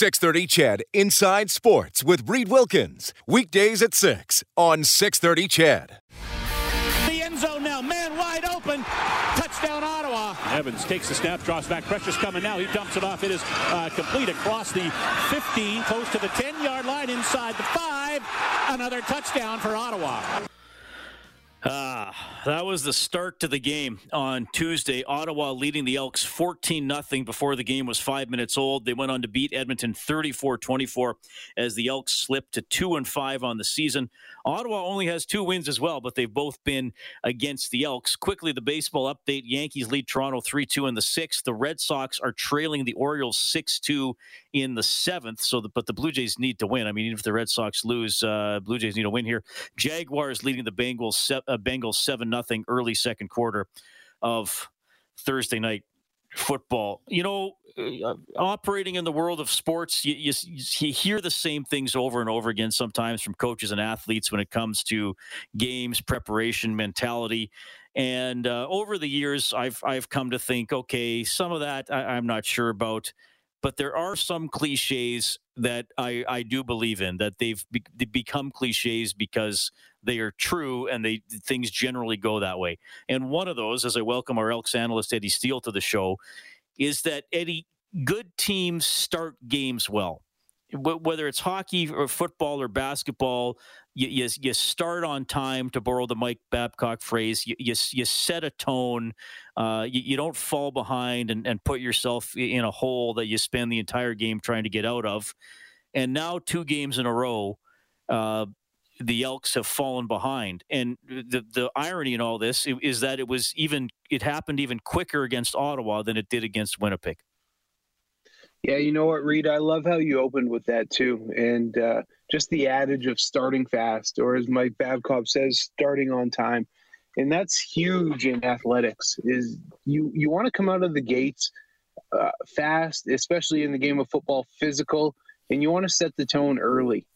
630 CHED Inside Sports with Reed Wilkins. Weekdays at 6 on 630 CHED. The end zone now, man wide open. Touchdown Ottawa. Evans takes the snap, draws back. Pressure's coming now. He dumps it off. It is uh, complete across the 15, close to the 10 yard line, inside the 5. Another touchdown for Ottawa. Ah, that was the start to the game on Tuesday. Ottawa leading the Elks 14 0 before the game was five minutes old. They went on to beat Edmonton 34 24 as the Elks slipped to 2 and 5 on the season. Ottawa only has two wins as well, but they've both been against the Elks. Quickly, the baseball update Yankees lead Toronto 3 2 in the sixth. The Red Sox are trailing the Orioles 6 2 in the seventh. So, the, but the Blue Jays need to win. I mean, even if the Red Sox lose, uh, Blue Jays need to win here. Jaguars leading the Bengals, uh, Bengals 7 0 early second quarter of Thursday night football. You know, uh, operating in the world of sports, you, you, you, hear the same things over and over again sometimes from coaches and athletes when it comes to games, preparation, mentality. And uh, over the years, I've I've come to think, okay, some of that I, I'm not sure about but there are some cliches that I, I do believe in that they've be, they become cliches because they are true and they things generally go that way. And one of those, as I welcome our Elks analyst Eddie Steele to the show, is that Eddie, good teams start games well. Whether it's hockey or football or basketball, you, you, you, start on time, to borrow the Mike Babcock phrase. You, you, you set a tone. Uh, you, you, don't fall behind and, and put yourself in a hole that you spend the entire game trying to get out of. And now, two games in a row, uh, the Elks have fallen behind. And the the irony in all this is that it was even it happened even quicker against Ottawa than it did against Winnipeg. Yeah, you know what, Reed? I love how you opened with that too, and uh, just the adage of starting fast, or as Mike Babcock says, starting on time, and that's huge in athletics. Is you you want to come out of the gates uh, fast, especially in the game of football, physical, and you want to set the tone early.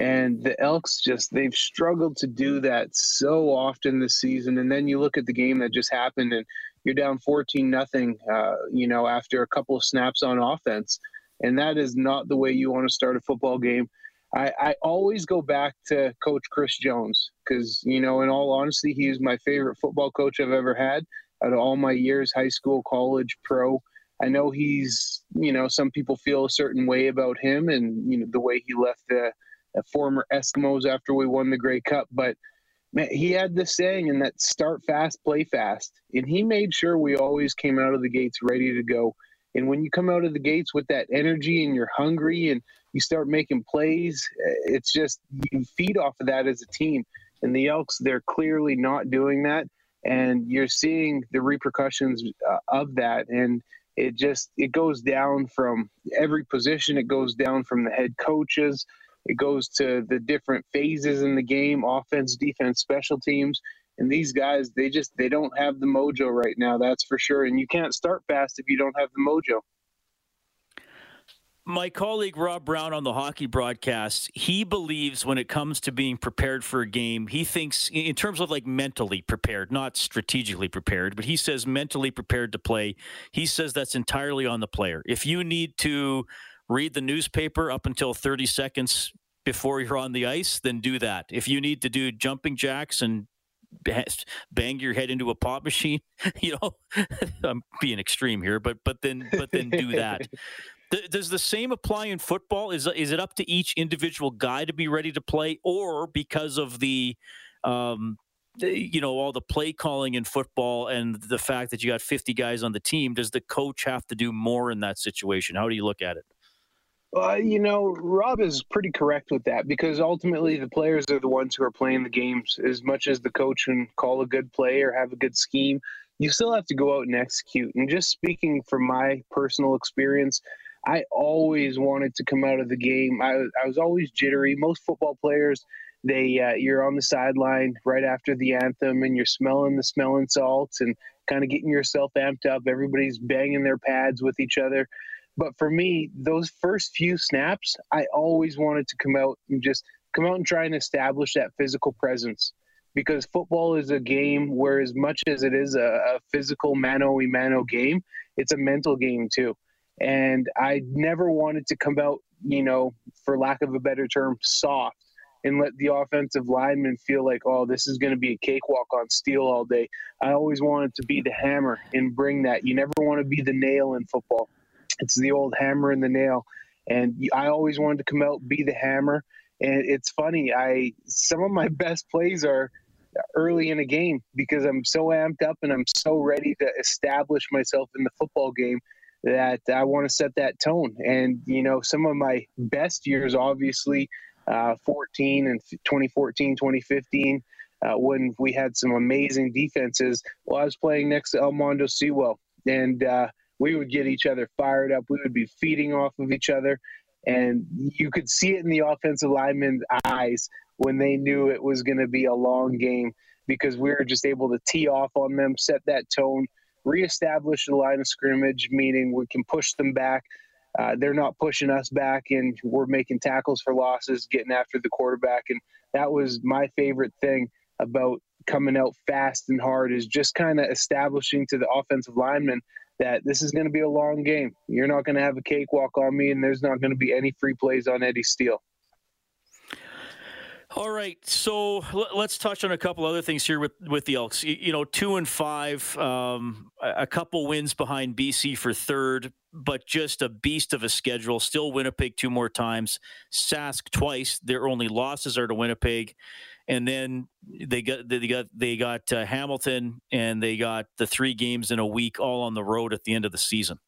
And the Elks just, they've struggled to do that so often this season. And then you look at the game that just happened and you're down 14 nothing, uh, you know, after a couple of snaps on offense. And that is not the way you want to start a football game. I, I always go back to Coach Chris Jones because, you know, in all honesty, he is my favorite football coach I've ever had out of all my years, high school, college, pro. I know he's, you know, some people feel a certain way about him and, you know, the way he left the former Eskimos after we won the Grey Cup. But man, he had this saying and that start fast, play fast. And he made sure we always came out of the gates ready to go. And when you come out of the gates with that energy and you're hungry and you start making plays, it's just you feed off of that as a team. And the Elks, they're clearly not doing that. And you're seeing the repercussions uh, of that. And it just it goes down from every position. It goes down from the head coaches it goes to the different phases in the game offense, defense, special teams. And these guys, they just they don't have the mojo right now, that's for sure. And you can't start fast if you don't have the mojo. My colleague Rob Brown on the hockey broadcast, he believes when it comes to being prepared for a game, he thinks in terms of like mentally prepared, not strategically prepared, but he says mentally prepared to play. He says that's entirely on the player. If you need to read the newspaper up until 30 seconds before you're on the ice, then do that. If you need to do jumping jacks and bang your head into a pop machine, you know, I'm being extreme here, but but then but then do that. Does the same apply in football? Is is it up to each individual guy to be ready to play, or because of the um, you know all the play calling in football and the fact that you got 50 guys on the team does the coach have to do more in that situation how do you look at it uh, you know, Rob is pretty correct with that because ultimately the players are the ones who are playing the games. As much as the coach can call a good play or have a good scheme, you still have to go out and execute. And just speaking from my personal experience, I always wanted to come out of the game. I, I was always jittery. Most football players, they uh, you're on the sideline right after the anthem and you're smelling the smelling salts and kind of getting yourself amped up. Everybody's banging their pads with each other. But for me, those first few snaps, I always wanted to come out and just come out and try and establish that physical presence because football is a game where as much as it is a, a physical mano a mano game, it's a mental game too. And I never wanted to come out, you know, for lack of a better term, soft and let the offensive linemen feel like, oh, this is going to be a cakewalk on steel all day. I always wanted to be the hammer and bring that. You never want to be the nail in football. It's the old hammer and the nail. And I always wanted to come out, be the hammer. And it's funny, I some of my best plays are early in a game because I'm so amped up and I'm so ready to establish myself in the football game that I want to set that tone. And, you know, some of my best years, obviously, uh, 14 and 2014, 2015, uh, when we had some amazing defenses. Well, I was playing next to Mondo Sewell, and uh, we would get each other fired up. We would be feeding off of each other. And you could see it in the offensive linemen's eyes when they knew it was going to be a long game because we were just able to tee off on them, set that tone, reestablish the line of scrimmage, meaning we can push them back. Uh, they're not pushing us back, and we're making tackles for losses, getting after the quarterback. And that was my favorite thing about coming out fast and hard is just kind of establishing to the offensive lineman that this is going to be a long game. You're not going to have a cakewalk on me, and there's not going to be any free plays on Eddie Steele. All right, so let's touch on a couple other things here with with the Elks. You know, two and five, um, a couple wins behind BC for third, but just a beast of a schedule. Still Winnipeg two more times, Sask twice. Their only losses are to Winnipeg, and then they got they got they got uh, Hamilton, and they got the three games in a week, all on the road at the end of the season.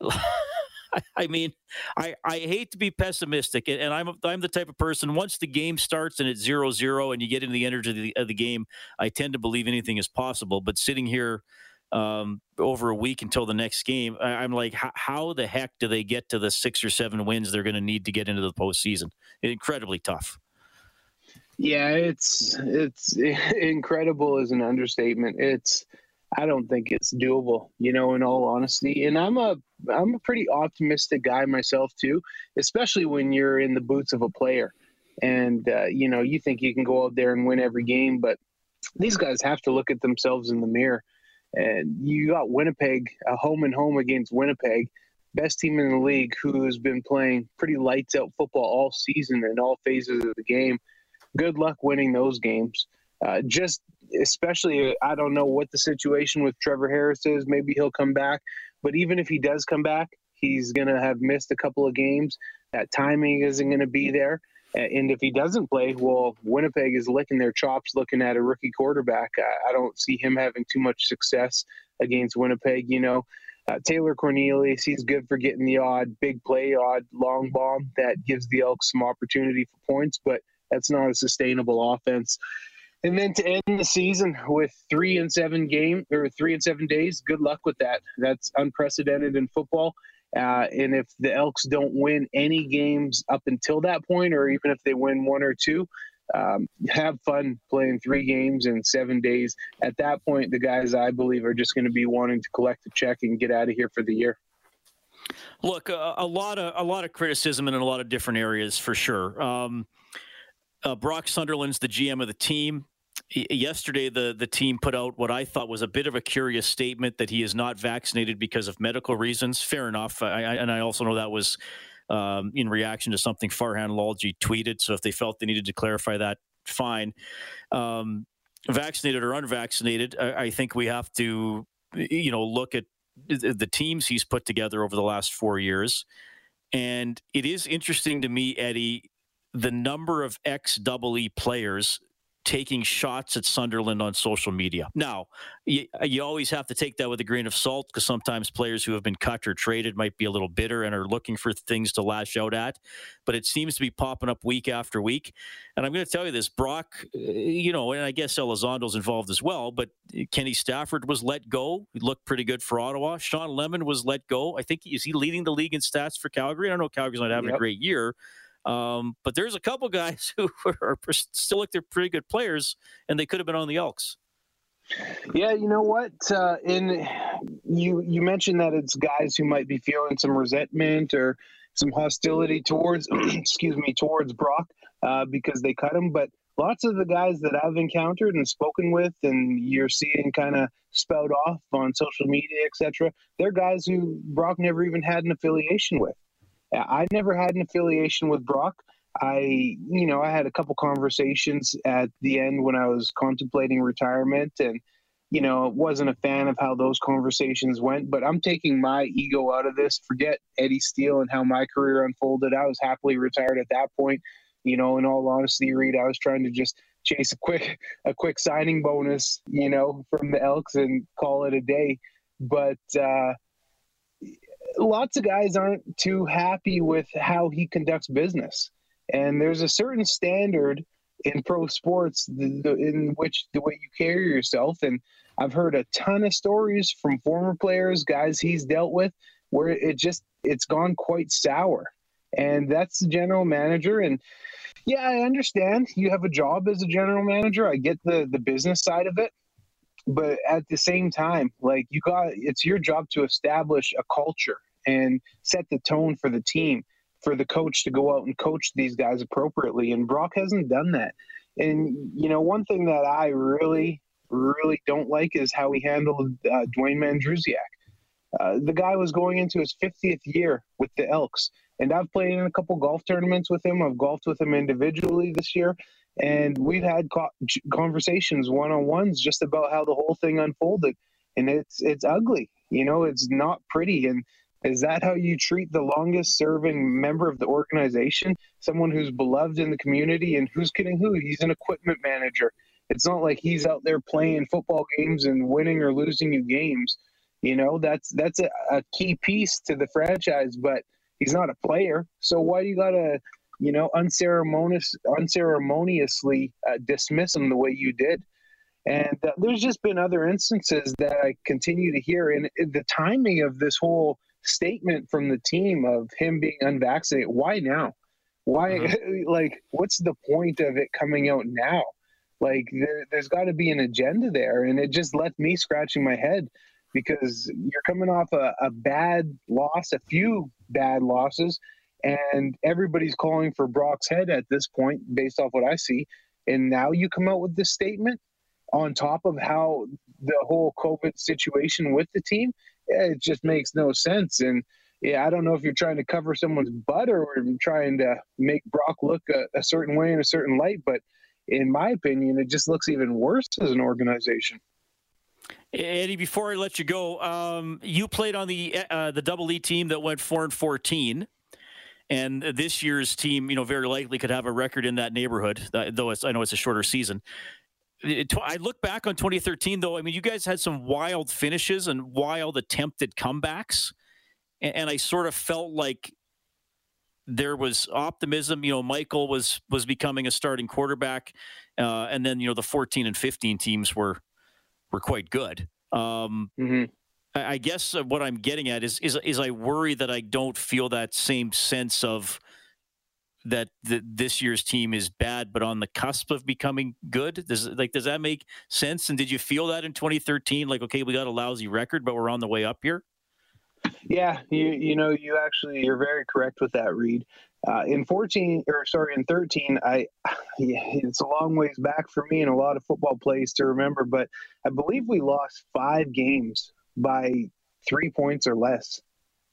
I mean, I, I hate to be pessimistic, and I'm I'm the type of person. Once the game starts and it's zero zero, and you get into the energy of the, of the game, I tend to believe anything is possible. But sitting here um, over a week until the next game, I, am like, how the heck do they get to the six or seven wins they're going to need to get into the postseason? Incredibly tough. Yeah, it's it's incredible is an understatement. It's I don't think it's doable, you know, in all honesty. And I'm a I'm a pretty optimistic guy myself too, especially when you're in the boots of a player. And uh, you know, you think you can go out there and win every game, but these guys have to look at themselves in the mirror. And you got Winnipeg, a home and home against Winnipeg, best team in the league, who's been playing pretty lights out football all season in all phases of the game. Good luck winning those games. Uh, just especially, I don't know what the situation with Trevor Harris is. Maybe he'll come back, but even if he does come back, he's going to have missed a couple of games. That timing isn't going to be there. And if he doesn't play, well, Winnipeg is licking their chops looking at a rookie quarterback. I, don't see him having too much success against Winnipeg. You know, uh, Taylor Cornelius, he's good for getting the odd big play, odd long bomb that gives the Elks some opportunity for points, but that's not a sustainable offense. And then to end the season with three and seven game or three and seven days, good luck with that. That's unprecedented in football. Uh, and if the Elks don't win any games up until that point, or even if they win one or two, um, have fun playing three games in seven days. At that point, the guys I believe are just going to be wanting to collect the check and get out of here for the year. Look, a, a lot of a lot of criticism in a lot of different areas for sure. Um, uh, Brock Sunderland's the GM of the team yesterday the the team put out what I thought was a bit of a curious statement that he is not vaccinated because of medical reasons. Fair enough, I, I, and I also know that was um, in reaction to something Farhan Lalji tweeted. So if they felt they needed to clarify that, fine. Um, vaccinated or unvaccinated, I, I think we have to you know look at the teams he's put together over the last four years. And it is interesting to me, Eddie, the number of ex double E players taking shots at Sunderland on social media. Now, you, you always have to take that with a grain of salt because sometimes players who have been cut or traded might be a little bitter and are looking for things to lash out at. But it seems to be popping up week after week. And I'm going to tell you this Brock, you know, and I guess Elizondo's involved as well, but Kenny Stafford was let go. He looked pretty good for Ottawa. Shawn Lemon was let go. I think, is he leading the league in stats for Calgary? I don't know Calgary's not having yep. a great year. Um, but there's a couple guys who are still like they're pretty good players, and they could have been on the Elks. Yeah, you know what? Uh, in you you mentioned that it's guys who might be feeling some resentment or some hostility towards, excuse me, towards Brock uh, because they cut him. But lots of the guys that I've encountered and spoken with, and you're seeing kind of spout off on social media, etc. They're guys who Brock never even had an affiliation with. I never had an affiliation with Brock. I, you know, I had a couple conversations at the end when I was contemplating retirement and, you know, wasn't a fan of how those conversations went, but I'm taking my ego out of this. Forget Eddie Steele and how my career unfolded. I was happily retired at that point. You know, in all honesty, Reed, I was trying to just chase a quick a quick signing bonus, you know, from the Elks and call it a day. But uh lots of guys aren't too happy with how he conducts business. And there's a certain standard in pro sports in which the way you carry yourself. And I've heard a ton of stories from former players, guys he's dealt with, where it just it's gone quite sour. And that's the general manager. And yeah, I understand you have a job as a general manager. I get the the business side of it. But at the same time, like you got it's your job to establish a culture and set the tone for the team for the coach to go out and coach these guys appropriately. And Brock hasn't done that. And, you know, one thing that I really, really don't like is how he handled uh, Dwayne Mandrusiak. Uh, the guy was going into his 50th year with the Elks. And I've played in a couple golf tournaments with him. I've golfed with him individually this year. And we've had co- conversations, one on ones, just about how the whole thing unfolded. And it's it's ugly. You know, it's not pretty. And is that how you treat the longest serving member of the organization? Someone who's beloved in the community and who's kidding who? He's an equipment manager. It's not like he's out there playing football games and winning or losing you games. You know, that's that's a, a key piece to the franchise, but he's not a player. So why do you gotta, you know, unceremonious, unceremoniously uh, dismiss him the way you did? And uh, there's just been other instances that I continue to hear, and the timing of this whole statement from the team of him being unvaccinated. Why now? Why, mm-hmm. like, what's the point of it coming out now? Like, there, there's got to be an agenda there. And it just left me scratching my head because you're coming off a, a bad loss, a few bad losses, and everybody's calling for Brock's head at this point, based off what I see. And now you come out with this statement on top of how the whole COVID situation with the team it just makes no sense. And yeah, I don't know if you're trying to cover someone's butt or trying to make Brock look a, a certain way in a certain light, but in my opinion, it just looks even worse as an organization. Eddie, before I let you go, um, you played on the uh, the Double E team that went four and fourteen, and this year's team, you know, very likely could have a record in that neighborhood. Though I know it's a shorter season. I look back on 2013, though. I mean, you guys had some wild finishes and wild attempted comebacks, and, and I sort of felt like there was optimism. You know, Michael was was becoming a starting quarterback, uh, and then you know the 14 and 15 teams were were quite good. Um, mm-hmm. I, guess what I'm getting at is, is is I worry that I don't feel that same sense of that this year's team is bad, but on the cusp of becoming good? Does like does that make sense? And did you feel that in 2013? Like, okay, we got a lousy record, but we're on the way up here. Yeah, you you know you actually you're very correct with that, Reed. Uh, in 14 or sorry in 13, I yeah, it's a long ways back for me and a lot of football plays to remember, but I believe we lost five games by three points or less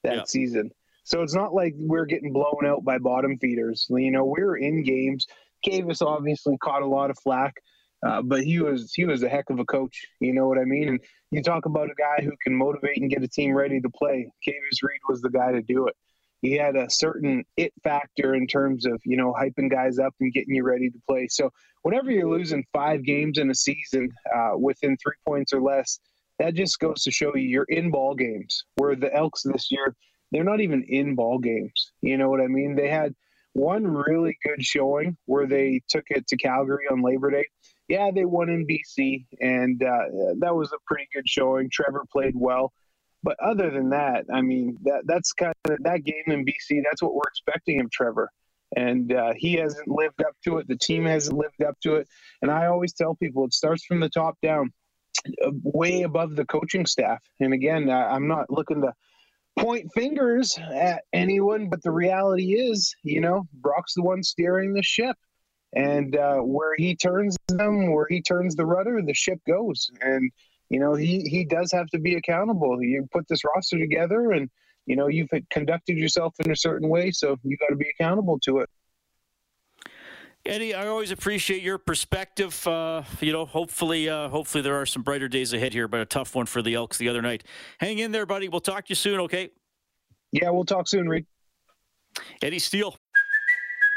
that yeah. season. So it's not like we're getting blown out by bottom feeders. You know, we are in games. Kavis obviously caught a lot of flack, uh, but he was he was a heck of a coach. You know what I mean? And you talk about a guy who can motivate and get a team ready to play. Kavis Reed was the guy to do it. He had a certain it factor in terms of you know hyping guys up and getting you ready to play. So whenever you're losing five games in a season uh, within three points or less, that just goes to show you you're in ball games. Where the Elks this year they're not even in ball games. You know what I mean? They had one really good showing where they took it to Calgary on Labor Day. Yeah, they won in BC, and uh, that was a pretty good showing. Trevor played well, but other than that, I mean, that that's kind of that game in BC. That's what we're expecting of Trevor. and uh, he hasn't lived up to it. The team hasn't lived up to it. And I always tell people it starts from the top down, way above the coaching staff. And again, I'm not looking to point fingers at anyone, but the reality is, you know, Brock's the one steering the ship. And uh, where he turns them, where he turns the rudder, the ship goes. And you know, he he does have to be accountable. You put this roster together, and you know you've conducted yourself in a certain way, so you got to be accountable to it. Eddie, I always appreciate your perspective. Uh, you know, hopefully, uh, hopefully there are some brighter days ahead here, but a tough one for the Elks the other night. Hang in there, buddy. We'll talk to you soon. Okay. Yeah, we'll talk soon, Reed. Eddie Steele.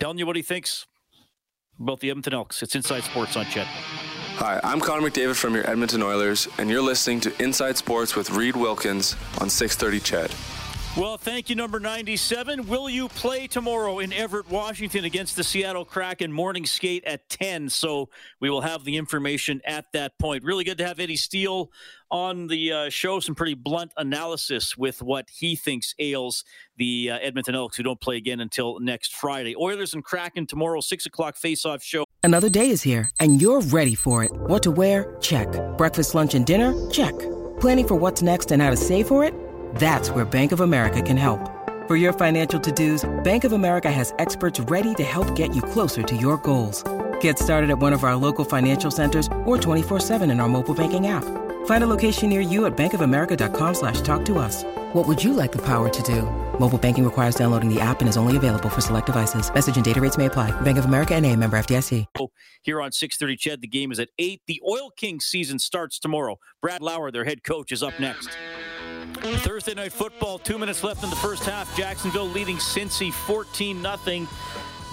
telling you what he thinks about the Edmonton Elks. It's Inside Sports on CHED. Hi, I'm Connor McDavid from your Edmonton Oilers, and you're listening to Inside Sports with Reed Wilkins on 630 CHED. Well, thank you, number 97. Will you play tomorrow in Everett, Washington against the Seattle Kraken morning skate at 10? So we will have the information at that point. Really good to have Eddie Steele on the uh, show. Some pretty blunt analysis with what he thinks ails the uh, Edmonton Elks, who don't play again until next Friday. Oilers and Kraken tomorrow, 6 o'clock face-off show. Another day is here, and you're ready for it. What to wear? Check. Breakfast, lunch, and dinner? Check. Planning for what's next and how to save for it? That's where Bank of America can help. For your financial to-dos, Bank of America has experts ready to help get you closer to your goals. Get started at one of our local financial centers or 24-7 in our mobile banking app. Find a location near you at bankofamerica.com slash talk to us. What would you like the power to do? Mobile banking requires downloading the app and is only available for select devices. Message and data rates may apply. Bank of America and a member FDIC. Here on 630 CHED, the game is at 8. The Oil Kings season starts tomorrow. Brad Lauer, their head coach, is up next. Thursday night football, two minutes left in the first half. Jacksonville leading Cincy 14 0.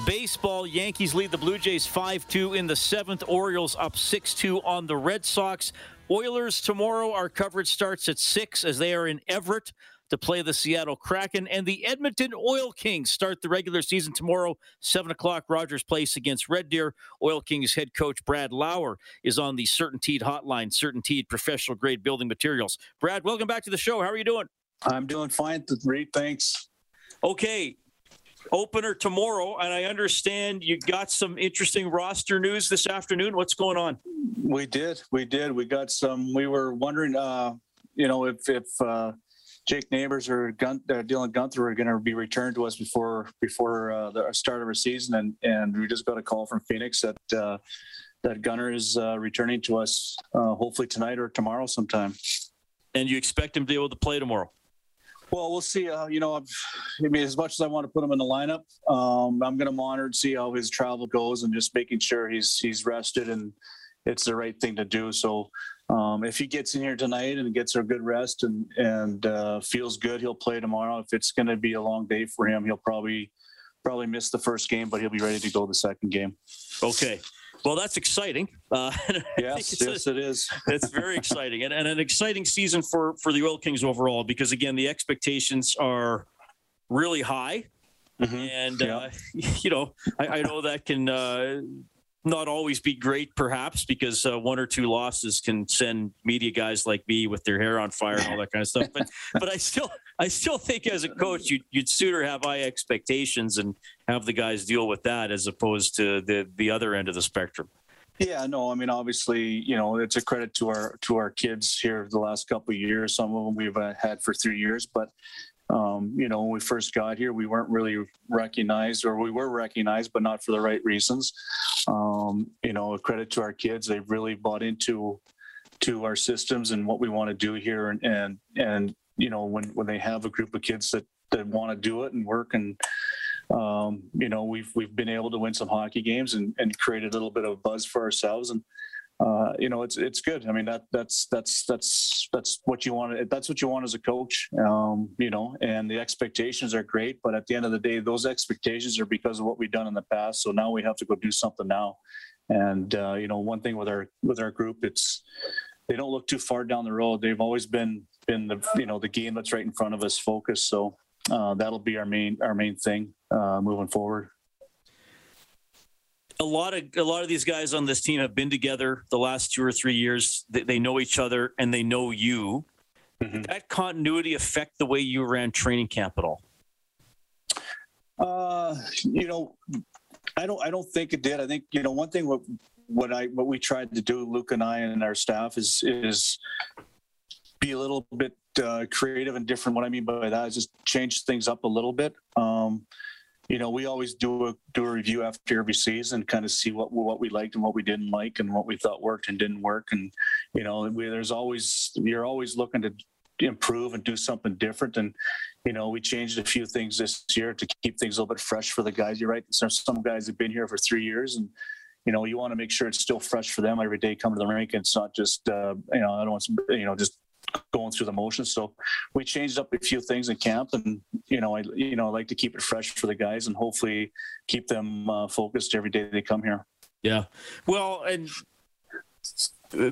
Baseball, Yankees lead the Blue Jays 5 2 in the seventh. Orioles up 6 2 on the Red Sox. Oilers tomorrow, our coverage starts at 6 as they are in Everett to play the Seattle Kraken. And the Edmonton Oil Kings start the regular season tomorrow, 7 o'clock, Rogers Place against Red Deer. Oil Kings head coach Brad Lauer is on the CertainTeed hotline, CertainTeed professional grade building materials. Brad, welcome back to the show. How are you doing? I'm doing fine, Reed. Thanks. Okay. Opener tomorrow, and I understand you got some interesting roster news this afternoon. What's going on? We did. We did. We got some. We were wondering, uh, you know, if if uh, Jake Neighbours or Gun- uh, Dylan Guenther are going to be returned to us before before uh, the start of our season, and and we just got a call from Phoenix that uh, that Gunner is uh, returning to us uh, hopefully tonight or tomorrow sometime. And you expect him to be able to play tomorrow? Well, we'll see. Uh, you know, I've, I mean, as much as I want to put him in the lineup, um, I'm going to monitor and see how his travel goes, and just making sure he's he's rested and it's the right thing to do. So um, if he gets in here tonight and gets a good rest and and uh, feels good, he'll play tomorrow. If it's going to be a long day for him, he'll probably probably miss the first game, but he'll be ready to go the second game. Okay. Well, that's exciting. Uh, yes, yes, a, it is. it's very exciting, and, and an exciting season for for the Oil Kings overall because again, the expectations are really high, mm-hmm. and yeah. uh, you know, I, I, know that can uh, not always be great, perhaps, because uh, one or two losses can send media guys like me with their hair on fire and all that kind of stuff. But but I still I still think as a coach, you'd, you'd sooner have high expectations and have the guys deal with that as opposed to the the other end of the spectrum. Yeah, no, I mean, obviously, you know, it's a credit to our to our kids here the last couple of years. Some of them we've uh, had for three years, but um, you know, when we first got here, we weren't really recognized, or we were recognized, but not for the right reasons. Um, you know, a credit to our kids; they've really bought into to our systems and what we want to do here, and and and you know, when when they have a group of kids that that want to do it and work and um, you know we've we've been able to win some hockey games and, and create a little bit of a buzz for ourselves and uh, you know, it's it's good. I mean, that that's that's that's that's what you want. That's what you want as a coach. Um, you know, and the expectations are great, but at the end of the day, those expectations are because of what we've done in the past. So now we have to go do something now. And uh, you know, one thing with our with our group, it's they don't look too far down the road. They've always been been the you know the game that's right in front of us focus. So uh, that'll be our main our main thing uh, moving forward a lot of a lot of these guys on this team have been together the last two or three years. They, they know each other and they know you. Mm-hmm. that continuity affect the way you ran training camp at all? Uh, you know, I don't. I don't think it did. I think you know one thing. What what I what we tried to do, Luke and I and our staff is is be a little bit uh, creative and different. What I mean by that is just change things up a little bit. Um, you know, we always do a do a review after every season, kind of see what what we liked and what we didn't like, and what we thought worked and didn't work. And you know, we, there's always you're always looking to improve and do something different. And you know, we changed a few things this year to keep things a little bit fresh for the guys. You're right. There's some guys have been here for three years, and you know, you want to make sure it's still fresh for them every day coming to the rink. And it's not just uh, you know, I don't want some, you know just going through the motions. So we changed up a few things in camp, and you know, I you know I like to keep it fresh for the guys, and hopefully keep them uh, focused every day they come here. Yeah, well, and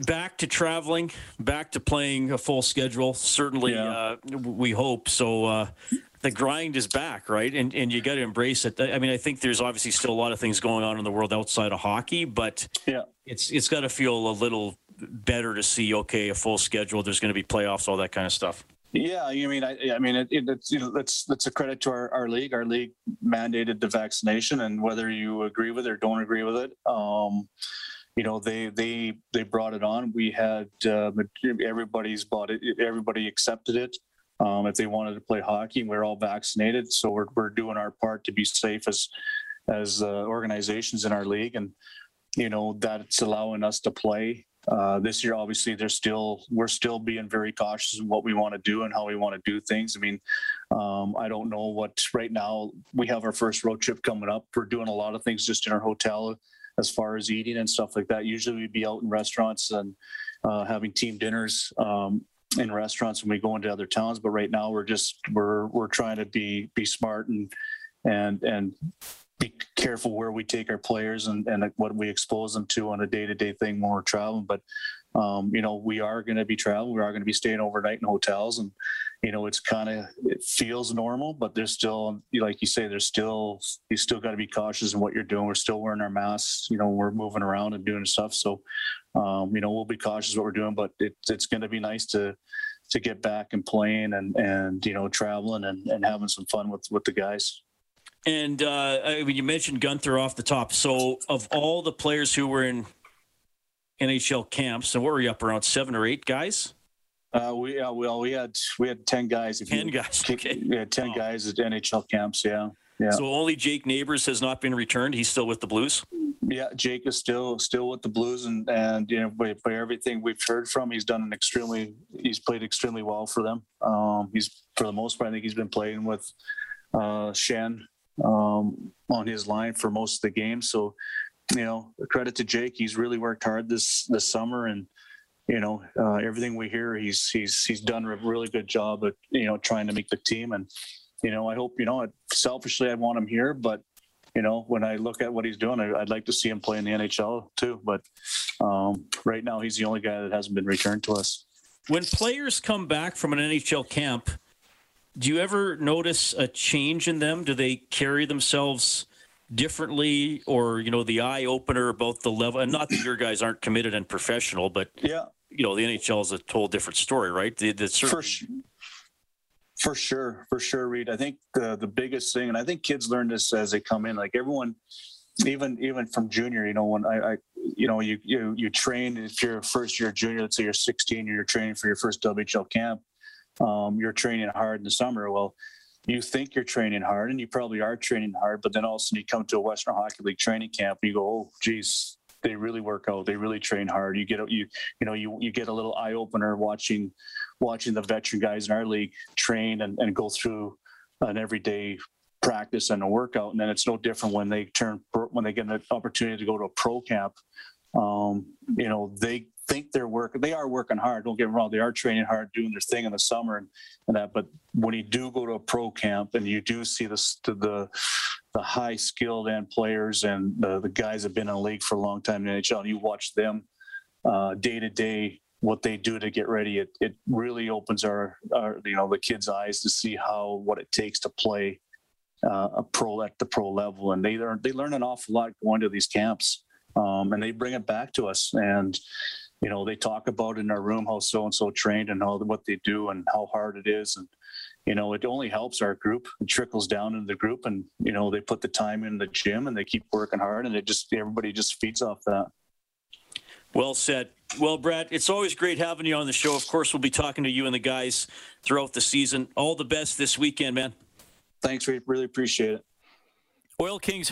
back to traveling, back to playing a full schedule. Certainly, yeah. uh, we hope so. Uh, the grind is back, right? And and you got to embrace it. I mean, I think there's obviously still a lot of things going on in the world outside of hockey, but yeah, it's it's got to feel a little better to see okay a full schedule. There's going to be playoffs, all that kind of stuff. Yeah, I mean, I, I mean, it, it, it's you know, that's that's a credit to our, our league. Our league mandated the vaccination, and whether you agree with it or don't agree with it, um, you know, they they they brought it on. We had uh, everybody's bought it. Everybody accepted it. Um, if they wanted to play hockey, And we're all vaccinated, so we're we're doing our part to be safe as as uh, organizations in our league, and you know that's allowing us to play uh, this year, obviously, there's still we're still being very cautious in what we want to do and how we want to do things. I mean, um, I don't know what right now. We have our first road trip coming up. We're doing a lot of things just in our hotel, as far as eating and stuff like that. Usually, we'd be out in restaurants and uh, having team dinners um, in restaurants when we go into other towns. But right now, we're just we're we're trying to be be smart and and and be careful where we take our players and, and what we expose them to on a day-to-day thing when we're traveling but um, you know we are going to be traveling we are going to be staying overnight in hotels and you know it's kind of it feels normal but there's still like you say there's still you still got to be cautious in what you're doing we're still wearing our masks you know we're moving around and doing stuff so um, you know we'll be cautious what we're doing but it, it's going to be nice to to get back and playing and and you know traveling and, and having some fun with with the guys and uh, I mean, you mentioned Guenther off the top. So, of all the players who were in NHL camps, and what were you up around seven or eight guys? Uh, we uh, well, we had we had ten guys. If ten guys. Okay. We had ten wow. guys at NHL camps. Yeah, yeah. So only Jake Neighbours has not been returned. He's still with the Blues. Yeah, Jake is still still with the Blues, and and you know by, by everything we've heard from, he's done an extremely he's played extremely well for them. Um, he's for the most part, I think he's been playing with uh, Schenn um, on his line for most of the game. So, you know, credit to Jake. He's really worked hard this this summer, and you know, uh, everything we hear, he's he's he's done a really good job at you know trying to make the team. And you know, I hope you know, selfishly, I want him here, but you know, when I look at what he's doing, I, would like to see him play in the NHL too. But um, right now, he's the only guy that hasn't been returned to us. When players come back from an NHL camp, do you ever notice a change in them? Do they carry themselves differently, or you know, the eye opener about the level? And not that your guys aren't committed and professional, but yeah, you know, the NHL is a total different story, right? The, the certain... for, sure, for sure, Reed. I think the the biggest thing, and I think kids learn this as they come in. Like everyone, even even from junior, you know, when I, I you know, you you you train if you're a first year junior, let's say you're 16, you're training for your first WHL camp um, you're training hard in the summer. Well, you think you're training hard and you probably are training hard, but then all of a sudden you come to a Western Hockey League training camp and you go, oh, geez, they really work out. They really train hard. You get you you know you you get a little eye opener watching watching the veteran guys in our league train and, and go through an everyday practice and a workout. And then it's no different when they turn when they get an opportunity to go to a pro camp Um, you know, they think they're working. They are working hard. Don't get me wrong. They are training hard, doing their thing in the summer and, and that. But when you do go to a pro camp and you do see the the the high skilled end players and the, the guys have been in the league for a long time in NHL, and you watch them day to day what they do to get ready. It it really opens our, our you know the kids' eyes to see how what it takes to play uh, a pro at the pro level, and they learn they learn an awful lot going to these camps, um, and they bring it back to us and you know they talk about in our room how so and so trained and how what they do and how hard it is and you know it only helps our group it trickles down into the group and you know they put the time in the gym and they keep working hard and it just everybody just feeds off that well said. Well, Brad, it's always great having you on the show. Of course, we'll be talking to you and the guys throughout the season. All the best this weekend, man. Thanks, Reed. Really appreciate it. Oil Kings.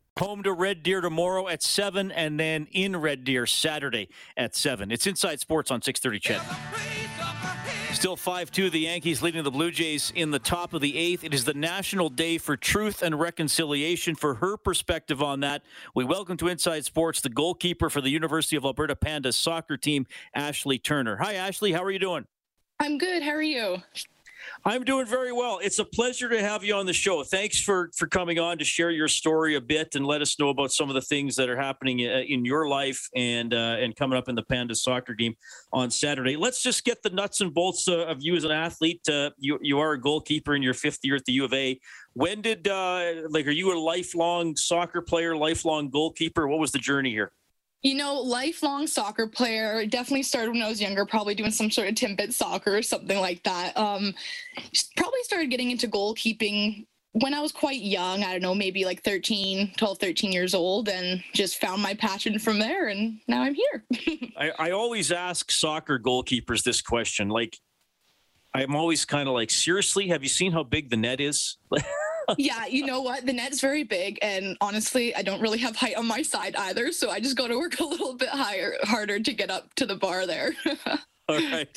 Home to Red Deer tomorrow at 7 and then in Red Deer Saturday at 7. It's Inside Sports on 630 CHED. Still 5 2, the Yankees leading the Blue Jays in the top of the eighth. It is the National Day for Truth and Reconciliation. For her perspective on that, we welcome to Inside Sports the goalkeeper for the University of Alberta Pandas soccer team, Ashley Turner. Hi, Ashley. How are you doing? I'm good. How are you? I'm doing very well. It's a pleasure to have you on the show. Thanks for for coming on to share your story a bit and let us know about some of the things that are happening uh, in your life and uh, and coming up in the Panda soccer game on Saturday. Let's just get the nuts and bolts uh, of you as an athlete. Uh, you you are a goalkeeper in your fifth year at the U of A. When did uh, like are you a lifelong soccer player, lifelong goalkeeper? What was the journey here? You know, lifelong soccer player. Definitely started when I was younger, probably doing some sort of Timbit soccer or something like that. Um, probably started getting into goalkeeping when I was quite young. I don't know, maybe like 13, 12, 13 years old, and just found my passion from there. And now I'm here. I, I always ask soccer goalkeepers this question. Like, I'm always kind of like, seriously, have you seen how big the net is? yeah, you know what? The net's very big, and honestly, I don't really have height on my side either. So I just got to work a little bit higher, harder to get up to the bar there. All right.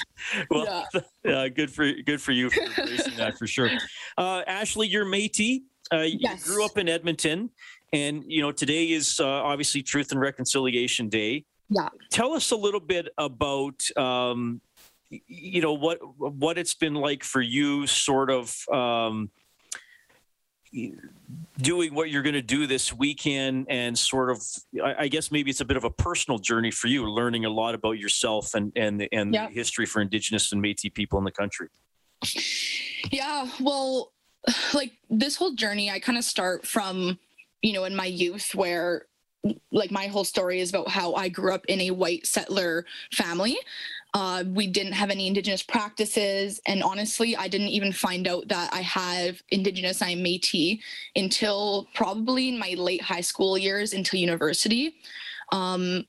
Well, yeah. good for good for you for embracing that for sure. Uh, Ashley, you're Métis. Uh, yes. You grew up in Edmonton, and you know today is uh, obviously Truth and Reconciliation Day. Yeah. Tell us a little bit about um, you know what what it's been like for you, sort of. Um, doing what you're going to do this weekend and sort of I, guess maybe it's a bit of a personal journey for you learning a lot about yourself and and and yeah. the history for indigenous and métis people in the country yeah well like this whole journey i kind of start from you know in my youth where like my whole story is about how I grew up in a white settler family. Uh, we didn't have any indigenous practices, and honestly, I didn't even find out that I have indigenous. I'm Métis until probably in my late high school years until university. Um,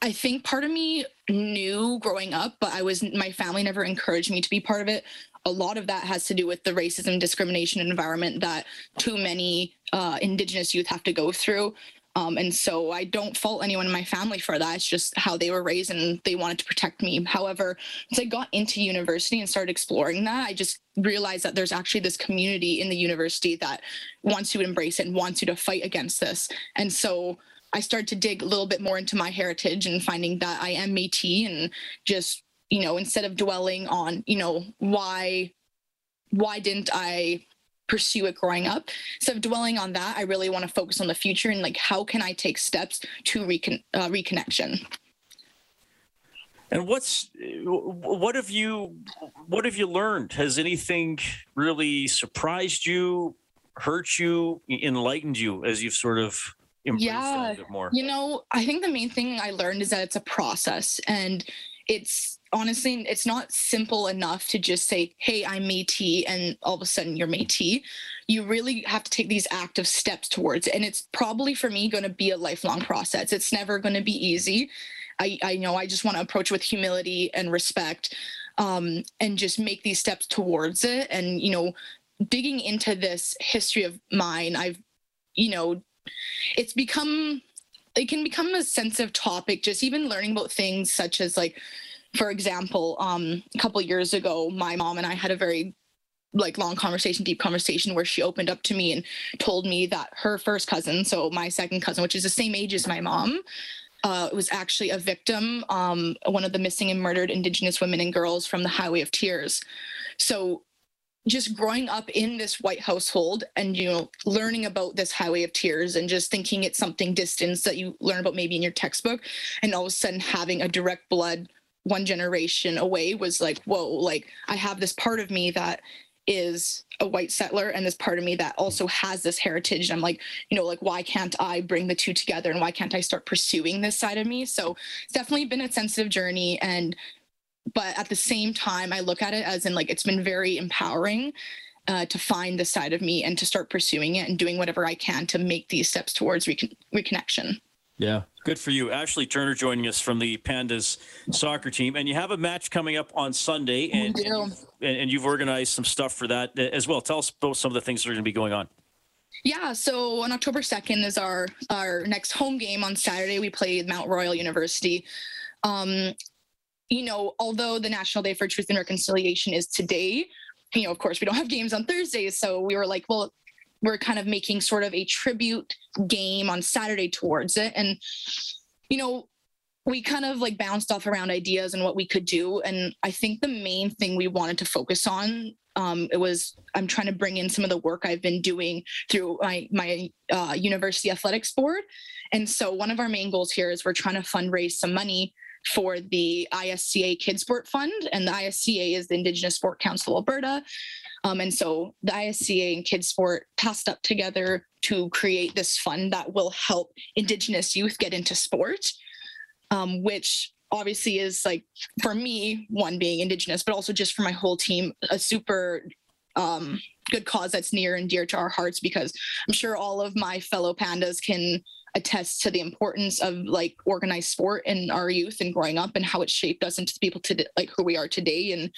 I think part of me knew growing up, but I was my family never encouraged me to be part of it. A lot of that has to do with the racism, discrimination environment that too many uh, Indigenous youth have to go through. Um, and so I don't fault anyone in my family for that. It's just how they were raised and they wanted to protect me. However, as I got into university and started exploring that, I just realized that there's actually this community in the university that wants you to embrace it and wants you to fight against this. And so I started to dig a little bit more into my heritage and finding that I am Métis and just, you know, instead of dwelling on, you know, why why didn't I pursue it growing up. Instead of dwelling on that, I really want to focus on the future and like how can I take steps to recon- uh, reconnection. And what's what have you what have you learned? Has anything really surprised you, hurt you, enlightened you as you've sort of embraced yeah, You know, I think the main thing I learned is that it's a process and it's honestly it's not simple enough to just say hey i'm métis and all of a sudden you're métis you really have to take these active steps towards it. And it's probably for me going to be a lifelong process. It's never going to be easy. I, I know I just want to approach with humility and respect um, and just make these steps towards it. And, you know, digging into this history of mine, I've, you know, it's become, it can become a sensitive topic, just even learning about things such as like, for example, um, a couple years ago, my mom and I had a very like long conversation, deep conversation where she opened up to me and told me that her first cousin, so my second cousin, which is the same age as my mom, uh, was actually a victim, um, one of the missing and murdered Indigenous women and girls from the Highway of Tears. So just growing up in this white household and you know learning about this highway of tears and just thinking it's something distant that you learn about maybe in your textbook and all of a sudden having a direct blood one generation away was like whoa like i have this part of me that is a white settler and this part of me that also has this heritage. And i'm like you know like why can't i bring the two together and why can't i start pursuing this side of me? So it's definitely been a sensitive journey. And but at the same time i look at it as in like it's been very empowering uh, to find the side of me and to start pursuing it and doing whatever i can to make these steps towards recon- reconnection yeah, good for you. Ashley Turner joining us from the Pandas soccer team. And you have a match coming up on Sunday, and, and, you've, and you've organized some stuff for that as well. Tell us about some of the things that are going to be going on. Yeah, so on October 2nd is our our next home game on Saturday. We play Mount Royal University. Um, you know, although the National Day for Truth and Reconciliation is today, you know, of course, we don't have games on Thursdays. So we were like, well, we're kind of making sort of a tribute game on Saturday towards it. And, you know, we kind of like bounced off around ideas and what we could do. And I think the main thing we wanted to focus on um, it was I'm trying to bring in some of the work I've been doing through my my uh, university athletics board. And so one of our main goals here is we're trying to fundraise some money for the ISCA Kids Sport Fund, and the ISCA is the Indigenous Sport Council Alberta. Um, and so the ISCA and Kids Sport passed up together to create this fund that will help Indigenous youth get into sport, um, which obviously is like for me, one being Indigenous, but also just for my whole team, a super um, good cause that's near and dear to our hearts because I'm sure all of my fellow pandas can attest to the importance of like organized sport in our youth and growing up and how it shaped us into the people to like who we are today and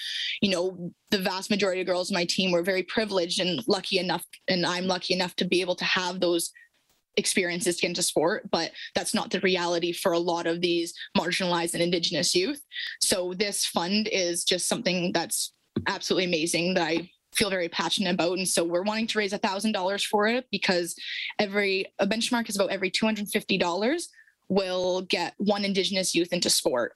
you know the vast majority of girls in my team were very privileged and lucky enough and i'm lucky enough to be able to have those experiences into sport, but that's not the reality for a lot of these marginalized and indigenous youth. So this fund is just something that's absolutely amazing that I feel very passionate about. And so we're wanting to raise a thousand dollars for it because every a benchmark is about every two hundred fifty dollars will get one Indigenous youth into sport.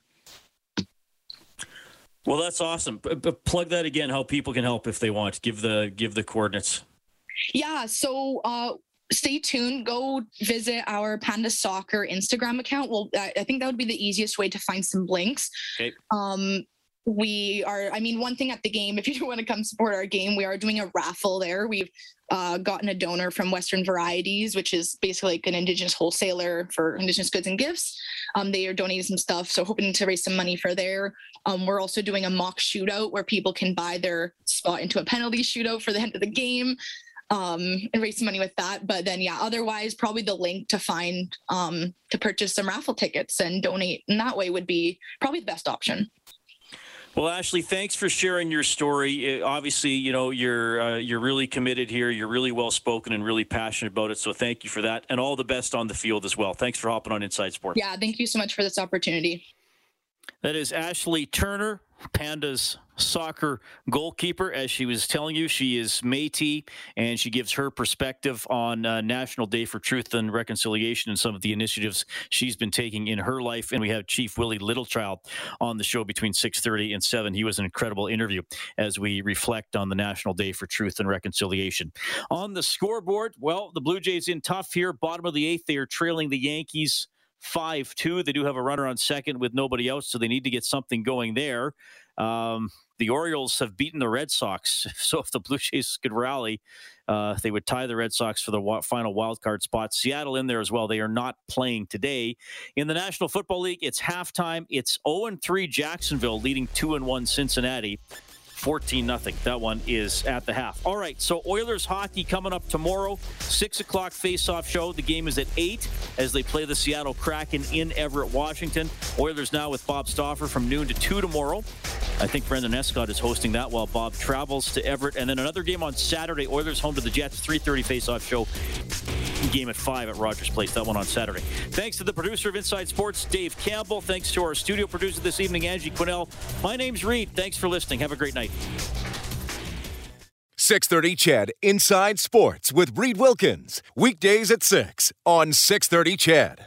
Well, that's awesome. But plug that again. How people can help if they want. Give the give the coordinates. Yeah. So uh, stay tuned. Go visit our Panda Soccer Instagram account. Well, I think that would be the easiest way to find some links. Okay. Um, we are i mean one thing at the game if you do want to come support our game we are doing a raffle there we've uh, gotten a donor from western varieties which is basically like an indigenous wholesaler for indigenous goods and gifts um, they are donating some stuff so hoping to raise some money for there um, we're also doing a mock shootout where people can buy their spot into a penalty shootout for the end of the game um, and raise some money with that. But then, yeah, otherwise, probably the link to find um, to purchase some raffle tickets and donate in that way would be probably the best option. Well, Ashley, thanks for sharing your story. Uh, obviously, you know you're uh, you're really committed here. You're really well spoken and really passionate about it. So thank you for that, and all the best on the field as well. Thanks for hopping on Inside Sports. Yeah, thank you so much for this opportunity. That is Ashley Turner, Panda's soccer goalkeeper. As she was telling you, she is Métis, and she gives her perspective on uh, National Day for Truth and Reconciliation and some of the initiatives she's been taking in her life. And we have Chief Willie Littlechild on the show between 6:30 and 7. He was an incredible interview as we reflect on the National Day for Truth and Reconciliation. On the scoreboard, well, the Blue Jays in tough here, bottom of the eighth. They are trailing the Yankees. 5 2. They do have a runner on second with nobody else, so they need to get something going there. Um, the Orioles have beaten the Red Sox. So if the Blue Jays could rally, uh, they would tie the Red Sox for the final wild card spot. Seattle in there as well. They are not playing today. In the National Football League, it's halftime. It's 0 3 Jacksonville leading 2 1 Cincinnati. 14 nothing. That one is at the half. All right, so Oilers hockey coming up tomorrow, 6 o'clock face-off show. The game is at 8 as they play the Seattle Kraken in Everett, Washington. Oilers now with Bob Stauffer from noon to 2 tomorrow. I think Brendan Escott is hosting that while Bob travels to Everett. And then another game on Saturday, Oilers home to the Jets, 3.30 face-off show. Game at 5 at Rogers Place, that one on Saturday. Thanks to the producer of Inside Sports, Dave Campbell. Thanks to our studio producer this evening, Angie Quinnell. My name's Reid. Thanks for listening. Have a great night. 630 CHED Inside Sports with Reid Wilkins. Weekdays at 6 on 630 CHED.